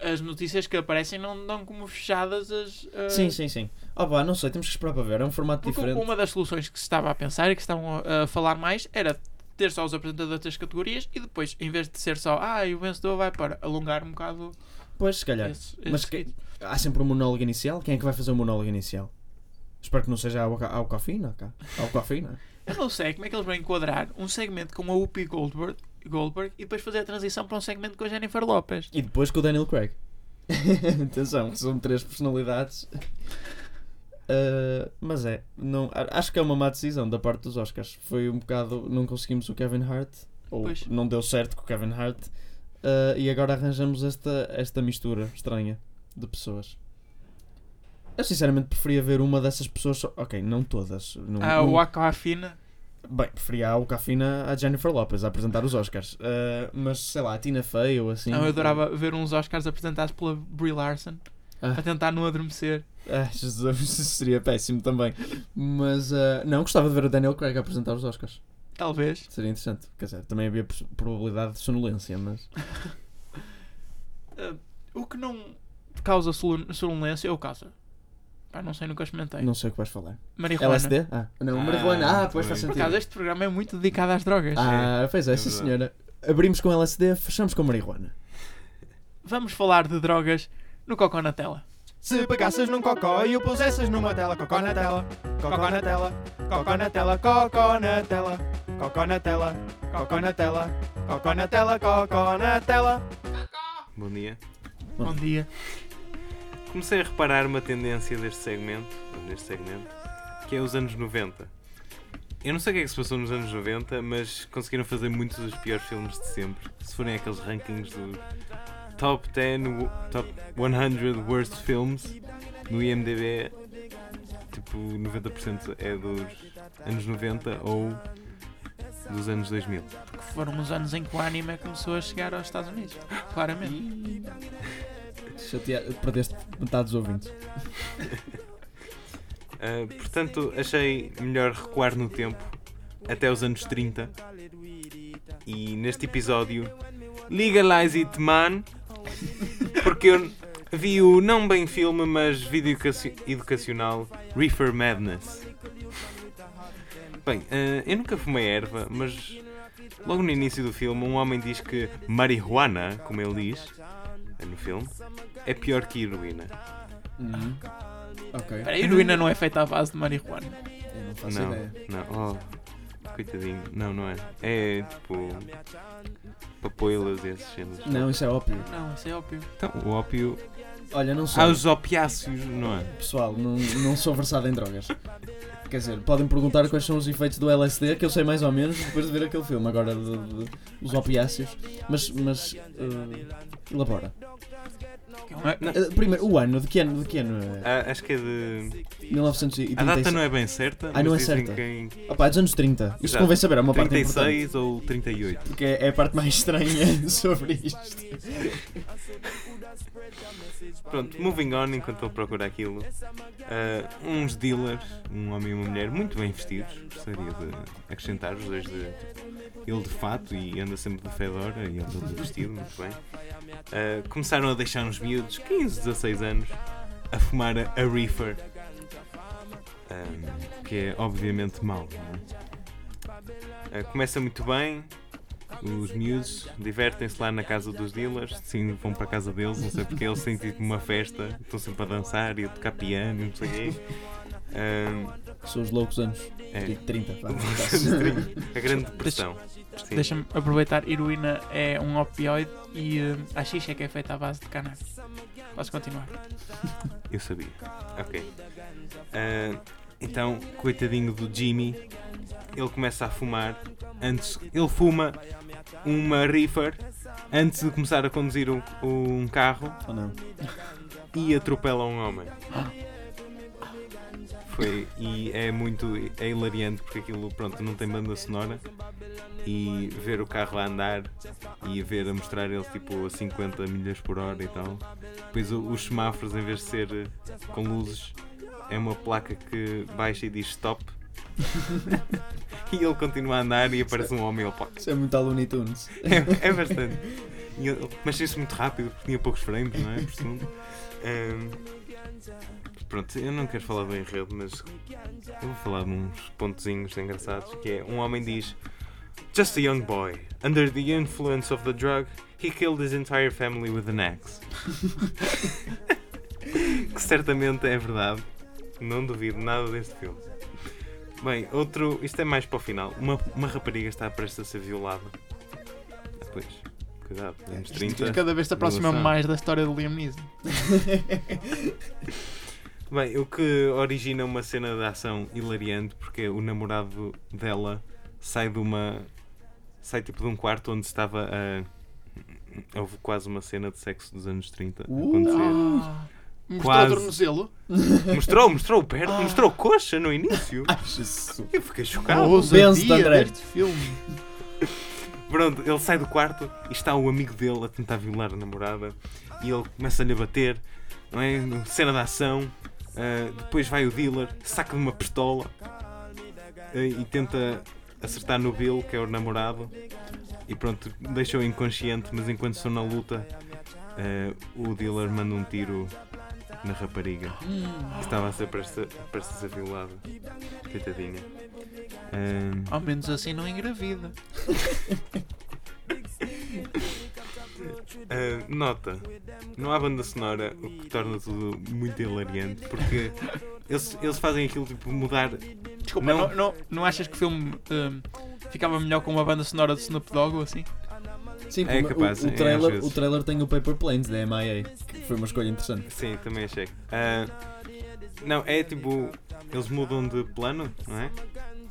As notícias que aparecem não dão como fechadas as. ah, Sim, sim, sim. Ah, pá, não sei, temos que esperar para ver. É um formato Porque diferente. uma das soluções que se estava a pensar e que estavam a, a falar mais era ter só os apresentadores das categorias e depois, em vez de ser só, ah, e o vencedor vai para alongar um bocado Pois, se calhar. esse, Mas esse que- kit. Há sempre um monólogo inicial. Quem é que vai fazer o monólogo inicial? Espero que não seja a Alca- a Alcafina. cá. A Alcafina. Eu não sei como é que eles vão enquadrar um segmento com a Whoopi Goldberg, Goldberg e depois fazer a transição para um segmento com a Jennifer Lopez. E depois com o Daniel Craig. Atenção, são três personalidades. Ah, mas é, não, acho que é uma má decisão da parte dos Oscars. Foi um bocado. Não conseguimos o Kevin Hart, ou Pois. não deu certo com o Kevin Hart, ah, e agora arranjamos esta, esta mistura estranha de pessoas. Eu sinceramente preferia ver uma dessas pessoas. só- Ok, não todas. Não, Ah, o Aquafina. Bem, preferia a Cafina a Jennifer Lopez a apresentar os Oscars. Ah, mas sei lá, a Tina Fey ou assim. Não, eu adorava ver uns Oscars apresentados pela Brie Larson Ah. a tentar não adormecer. Ah, Jesus, isso seria péssimo também. Mas ah, não, gostava de ver o Daniel Craig a apresentar os Oscars. Talvez. Seria interessante. Quer dizer, também havia probabilidade de sonolência, mas. Ah, o que não causa sonolência ou causa? Pá, não sei, nunca experimentei. Não sei o que vais falar. Marihuana. LSD? Ah, não, Ah, marihuana. Ah, pois faz Por sentido. acaso, este programa é muito dedicado às drogas. Ah, pois é, É sim senhora. Abrimos com LSD, fechamos com marihuana. Vamos falar de drogas no Cocó na Tela. Se pegasses num cocó e o pusesses numa tela, cocó na tela, cocó na tela, cocó na tela, cocó na tela, cocó na tela, cocó na tela, cocó na tela, cocó na tela. Bom dia. Bom dia. Comecei a reparar uma tendência deste segmento, neste segmento, que é os anos 90. Eu não sei o que é que se passou nos anos 90, mas conseguiram fazer muitos dos piores filmes de sempre. Se forem aqueles rankings do Top 10, wo- Top 100 Worst Films no IMDB, tipo 90% é dos anos 90 ou dos anos 2000. Que foram os anos em que o anime começou a chegar aos Estados Unidos. Claramente. Chatear, perdeste metade dos ouvintes. Uh, portanto, achei melhor recuar no tempo até os anos 30 e neste episódio Legalize It Man porque eu vi o não bem filme, mas vídeo educaci- educacional Reefer Madness. Bem, uh, eu nunca fumei erva, mas logo no início do filme um homem diz que marihuana, como ele diz no filme, é pior que heroína. Uhum. Ok. A heroína não é feita à base de marihuana. Eu não faço Não, ideia. não, oh, coitadinho, não, não é. É tipo papoilas e esses géneros. Não, isso é ópio. Não, isso é óbvio. Então, o ópio. Olha, não sei. Há os opiáceos, não é? Pessoal, não, não sou versado em drogas. Quer dizer, podem perguntar quais são os efeitos do LSD, que eu sei mais ou menos depois de ver aquele filme, agora de, de- os opiáceos. Mas, mas eh, elabora. Uh, primeiro, o ano, de que ano? De que ano é? Ah, acho que é de. A 1936. data não é bem certa. Ah, não é certa. que em Opa, é dos anos 30. Isto Exato. convém saber, é uma parte importante. 36 ou 38. Porque é é a parte mais estranha sobre isto. Pronto, moving on enquanto ele procura aquilo. Ah, uns dealers, um homem e uma mulher, muito bem vestidos, gostaria de acrescentar os dois de. Ele de fato e anda sempre de fedora e anda de vestido, muito bem. Ah, começaram a deixar uns miúdos, 15, 16 anos, a fumar a, a reefer. Ah, que é obviamente mau, é? Ah, começa muito bem, os miúdos divertem-se lá na casa dos dealers, sim, vão para a casa deles, não sei porque eles têm tipo uma festa, estão sempre a dançar e a tocar piano não sei o quê. Ahm, São os loucos anos. é. Tipo 30. vá. a grande depressão. Deixa-me aproveitar, heroína é um opioide e eh, a xixa é que é feita à base de cannabis. Posso continuar? Eu sabia. Ok. Ah, então, coitadinho do Jimmy, ele começa a fumar. Antes, ele fuma uma reefer antes de começar a conduzir um, um carro Ou não? e atropela um homem. Foi, e é muito é hilariante porque aquilo pronto, não tem banda sonora e ver o carro a andar e ver a mostrar ele tipo a 50 milhas por hora e tal. Depois os semáforos em vez de ser eh, com luzes é uma placa que baixa e diz stop. e ele continua a andar e aparece um homem ele pá, Isso é muito a Looney Tunes. é, é bastante. Ele- Mas isso muito rápido porque tinha poucos frames, não é? Por segundo. Ahm, pronto, eu não quero falar do enredo, mas eu vou falar de uns pontozinhos engraçados. Que é um homem diz: Just a young boy, under the influence of the drug, he killed his entire family with an axe. que certamente é verdade. Não duvido nada deste filme. Bem, outro. Isto é mais para o final. Uma, uma rapariga está prestes a ser violada. Pois, cuidado, anos 30. Cada vez se aproxima mais da história do Liam Neeson. Bem, o que origina uma cena de ação hilariante porque o namorado dela sai de uma. sai tipo de um quarto onde estava a. Houve quase uma cena de sexo dos anos 30 a Uh! acontecer. Ah, mostrou Quase. o tornozelo. Mostrou, mostrou o perto, mostrou coxa no início. Ai, Jesus. Eu fiquei chocado. Ousadia ousadia André. deste filme. Pronto, ele sai do quarto e está o amigo dele a tentar violar a namorada e ele começa-lhe a bater, não é? Cena de ação. Ah, depois vai o dealer, saca uma pistola ah, e tenta acertar no Bill, que é o namorado, e pronto, deixa-o inconsciente. Mas enquanto estão na luta, ah, o dealer manda um tiro na rapariga que estava a ser prestes a, ser violada. Coitadinha. Ao menos assim não engravida. Uh, nota, não há banda sonora, o que torna tudo muito hilariante, porque eles, eles fazem aquilo tipo mudar. Desculpa, Não. não, não, não achas que o filme hum, ficava melhor com uma banda sonora de Snoop Dogg ou assim? Sim, É porque o- capaz, o, é, trailer, vezes. o trailer tem o Paper Planes da MIA, que foi uma escolha interessante. Sim, também achei. Uh, não, é tipo. Eles mudam de plano, não é?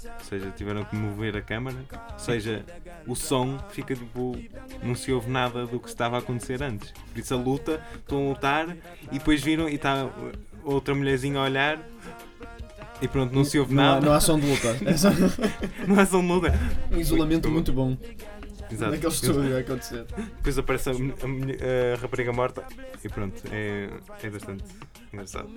Ou seja, tiveram que mover a câmara. Ou seja, o som fica tipo. Não se ouve nada do que estava a acontecer antes. Por isso a luta, estão a lutar e depois viram e está outra mulherzinha a olhar. E pronto, não se ouve Não há, nada. não há som de luta. É só Não é som de luta. um isolamento muito bom Exato. naquele estúdio a acontecer. Depois aparece a, a a rapariga morta e pronto, é, é bastante engraçado.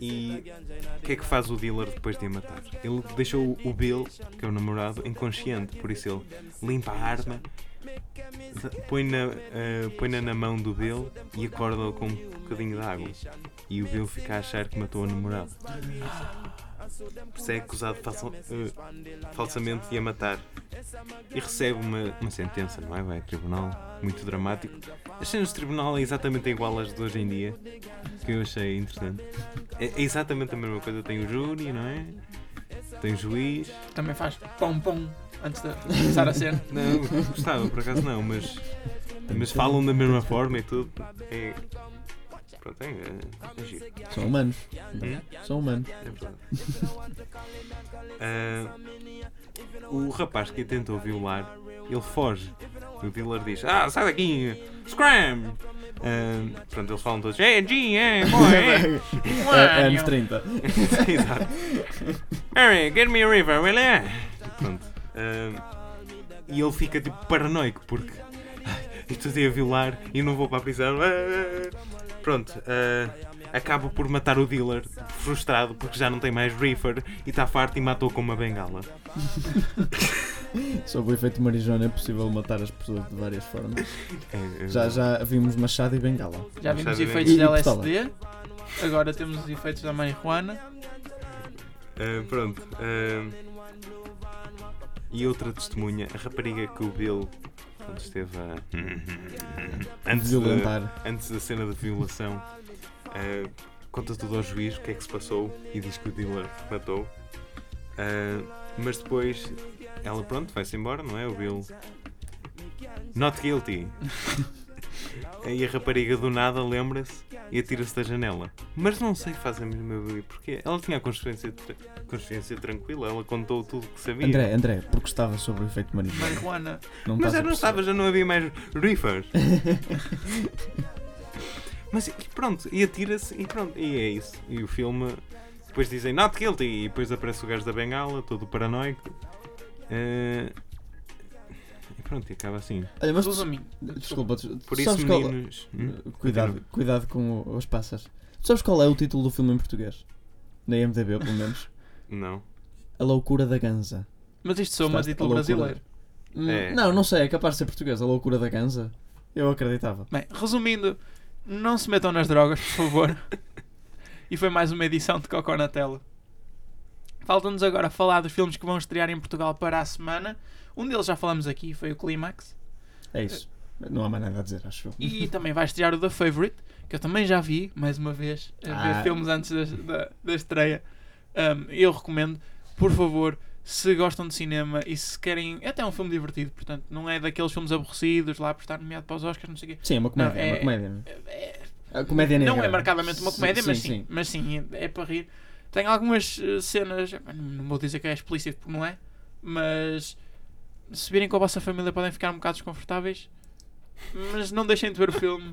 E o que é que faz o dealer depois de a matar? Ele deixou o Bill, que é o namorado, inconsciente, por isso ele limpa a arma, põe-na eh, põe-na na mão do Bill e acorda com um bocadinho de água. E o Bill fica a achar que matou a namorada. Por isso é acusado falsa- eh, falsamente de a matar e recebe uma, uma sentença, não é? Vai a tribunal, muito dramático. As cenas de tribunal é exatamente igual às de hoje em dia, que eu achei interessante. É, é exatamente a mesma coisa, tem o júri, não é? Tem o juiz. Também faz pão antes de começar a cena. Não, gostava, por acaso não, mas, mas falam da mesma forma e tudo. É, pronto, é, é, é giro. São humanos. Hum? São humanos. É verdade. Ah, o rapaz que tentou violar, ele foge. O dealer diz: Ah, sai daqui! Scram! Ah, pronto, eles falam todos. É, G, é, boy, é. É, é anos 30. Exato. Harry, get me a river, will ya? Pronto. Ah, e ele fica tipo paranoico porque "Ai, estou a violar e não vou para a prisão. Ah, Pronto. ah, acaba por matar o dealer frustrado porque já não tem mais reefer e está farto e matou com uma bengala. Sob o efeito Marijona é possível matar as pessoas de várias formas. É, é, Já, já vimos Machado e Bengala. Já vimos bem. efeitos de pistola. LSD. Agora temos os efeitos da marihuana. Ah, pronto. ah, e outra testemunha, a rapariga que o Bill pronto, esteve a. antes, da, Violentar. antes da cena da violação, ah, conta tudo ao juiz o que é que se passou e diz que o dealer matou. Ah, mas depois ela, pronto, vai-se embora, não é? O Bill. Not guilty. e a rapariga do nada lembra-se e atira-se da janela. Mas não sei faz a mesma vez porque ela tinha a consciência, tra- consciência tranquila, ela contou tudo o que sabia. André, André, porque estava sob o efeito Marijona. Marihuana. Não Mas já não estava, já não havia mais reefers. Mas e pronto, e atira-se e pronto, e é isso. E o filme, depois dizem not guilty, e depois aparece o gajo da bengala, todo paranoico. E pronto, e acaba assim. Olha, mas tu- desculpa, tu- Por isso, qual- meninos. hum, Cuidado, continua. cuidado com o- as passas. Tu sabes qual é o título do filme em português? Na IMDB, pelo menos. Não. A Loucura da Ganza. Mas isto sou uma título brasileiro. Hum, É. Não, não sei, é capaz de ser português. A Loucura da Ganza. Eu acreditava. Bem, resumindo, não se metam nas drogas, por favor. e foi mais uma edição de Cocó na Tela. Falta-nos agora falar dos filmes que vão estrear em Portugal para a semana. Um deles já falamos aqui, foi o Clímax. É isso. Não há mais nada a dizer, acho eu. E também vai estrear o The Favorite, que eu também já vi, mais uma vez, a ver Ah. filmes antes da, da, da estreia. Um, eu recomendo, por favor, se gostam de cinema e se querem. É até um filme divertido, portanto, não é daqueles filmes aborrecidos lá por estar nomeado para os Oscars, não sei o quê. Sim, é uma comédia. Não, é, é- uma comédia. É- é? A comédia negra. Não é marcadamente uma comédia, mas, sim, sim. mas sim, é para rir. Tem algumas eh, cenas, epá, não vou dizer que é explícito porque não é, mas se virem com a vossa família podem ficar um bocado desconfortáveis, mas não deixem de ver o filme.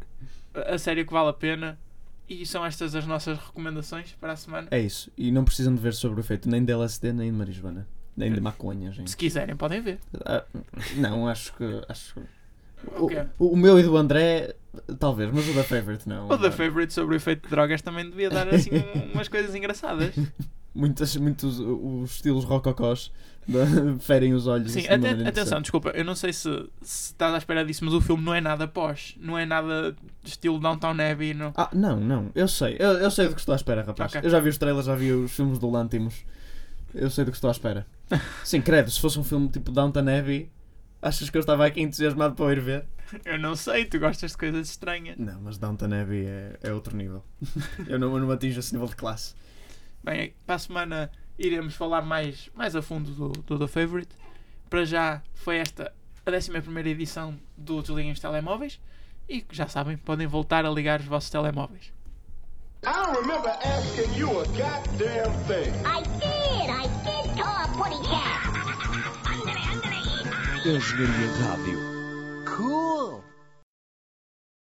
a a sério que vale a pena. E são estas as nossas recomendações para a semana. É isso. E não precisam de ver sobre o efeito nem de LSD nem de marijuana. Nem de maconha, gente. Se quiserem, podem ver. Ah, não, acho que. Acho... O? O, meu e do André, talvez, mas o da Favorite não. O The Favorite sobre o efeito de drogas também devia dar assim um- umas coisas engraçadas. Muitas, muitos os estilos rococós da- ferem os olhos. Sim, de uma até, atenção, desculpa, eu não sei se, se estás à espera disso, mas o filme não é nada pós, não é nada estilo Downtown Abbey, não. Ah, não, não, eu sei, eu, eu sei do que estou à espera, rapaz. Ok. Eu já vi os trailers, já vi os filmes do Lantimos. Eu sei do que estou à espera. Sim, credo, se fosse um filme tipo Downton Abbey, achas que eu estava aqui entusiasmado para o ir ver? Eu não sei, tu gostas de coisas estranhas. Não, mas Downton Abbey é, é outro nível. eu, não, eu não atingo esse nível de classe. Bem, para a semana iremos falar mais, mais a fundo do, do The Favorite. Para já foi esta a 11 edição do Desliguem os Telemóveis e que já sabem, podem voltar a ligar os vossos telemóveis. I don't remember asking you a goddamn thing. I did! I did call a putty cat! engenharia rádio. Cool!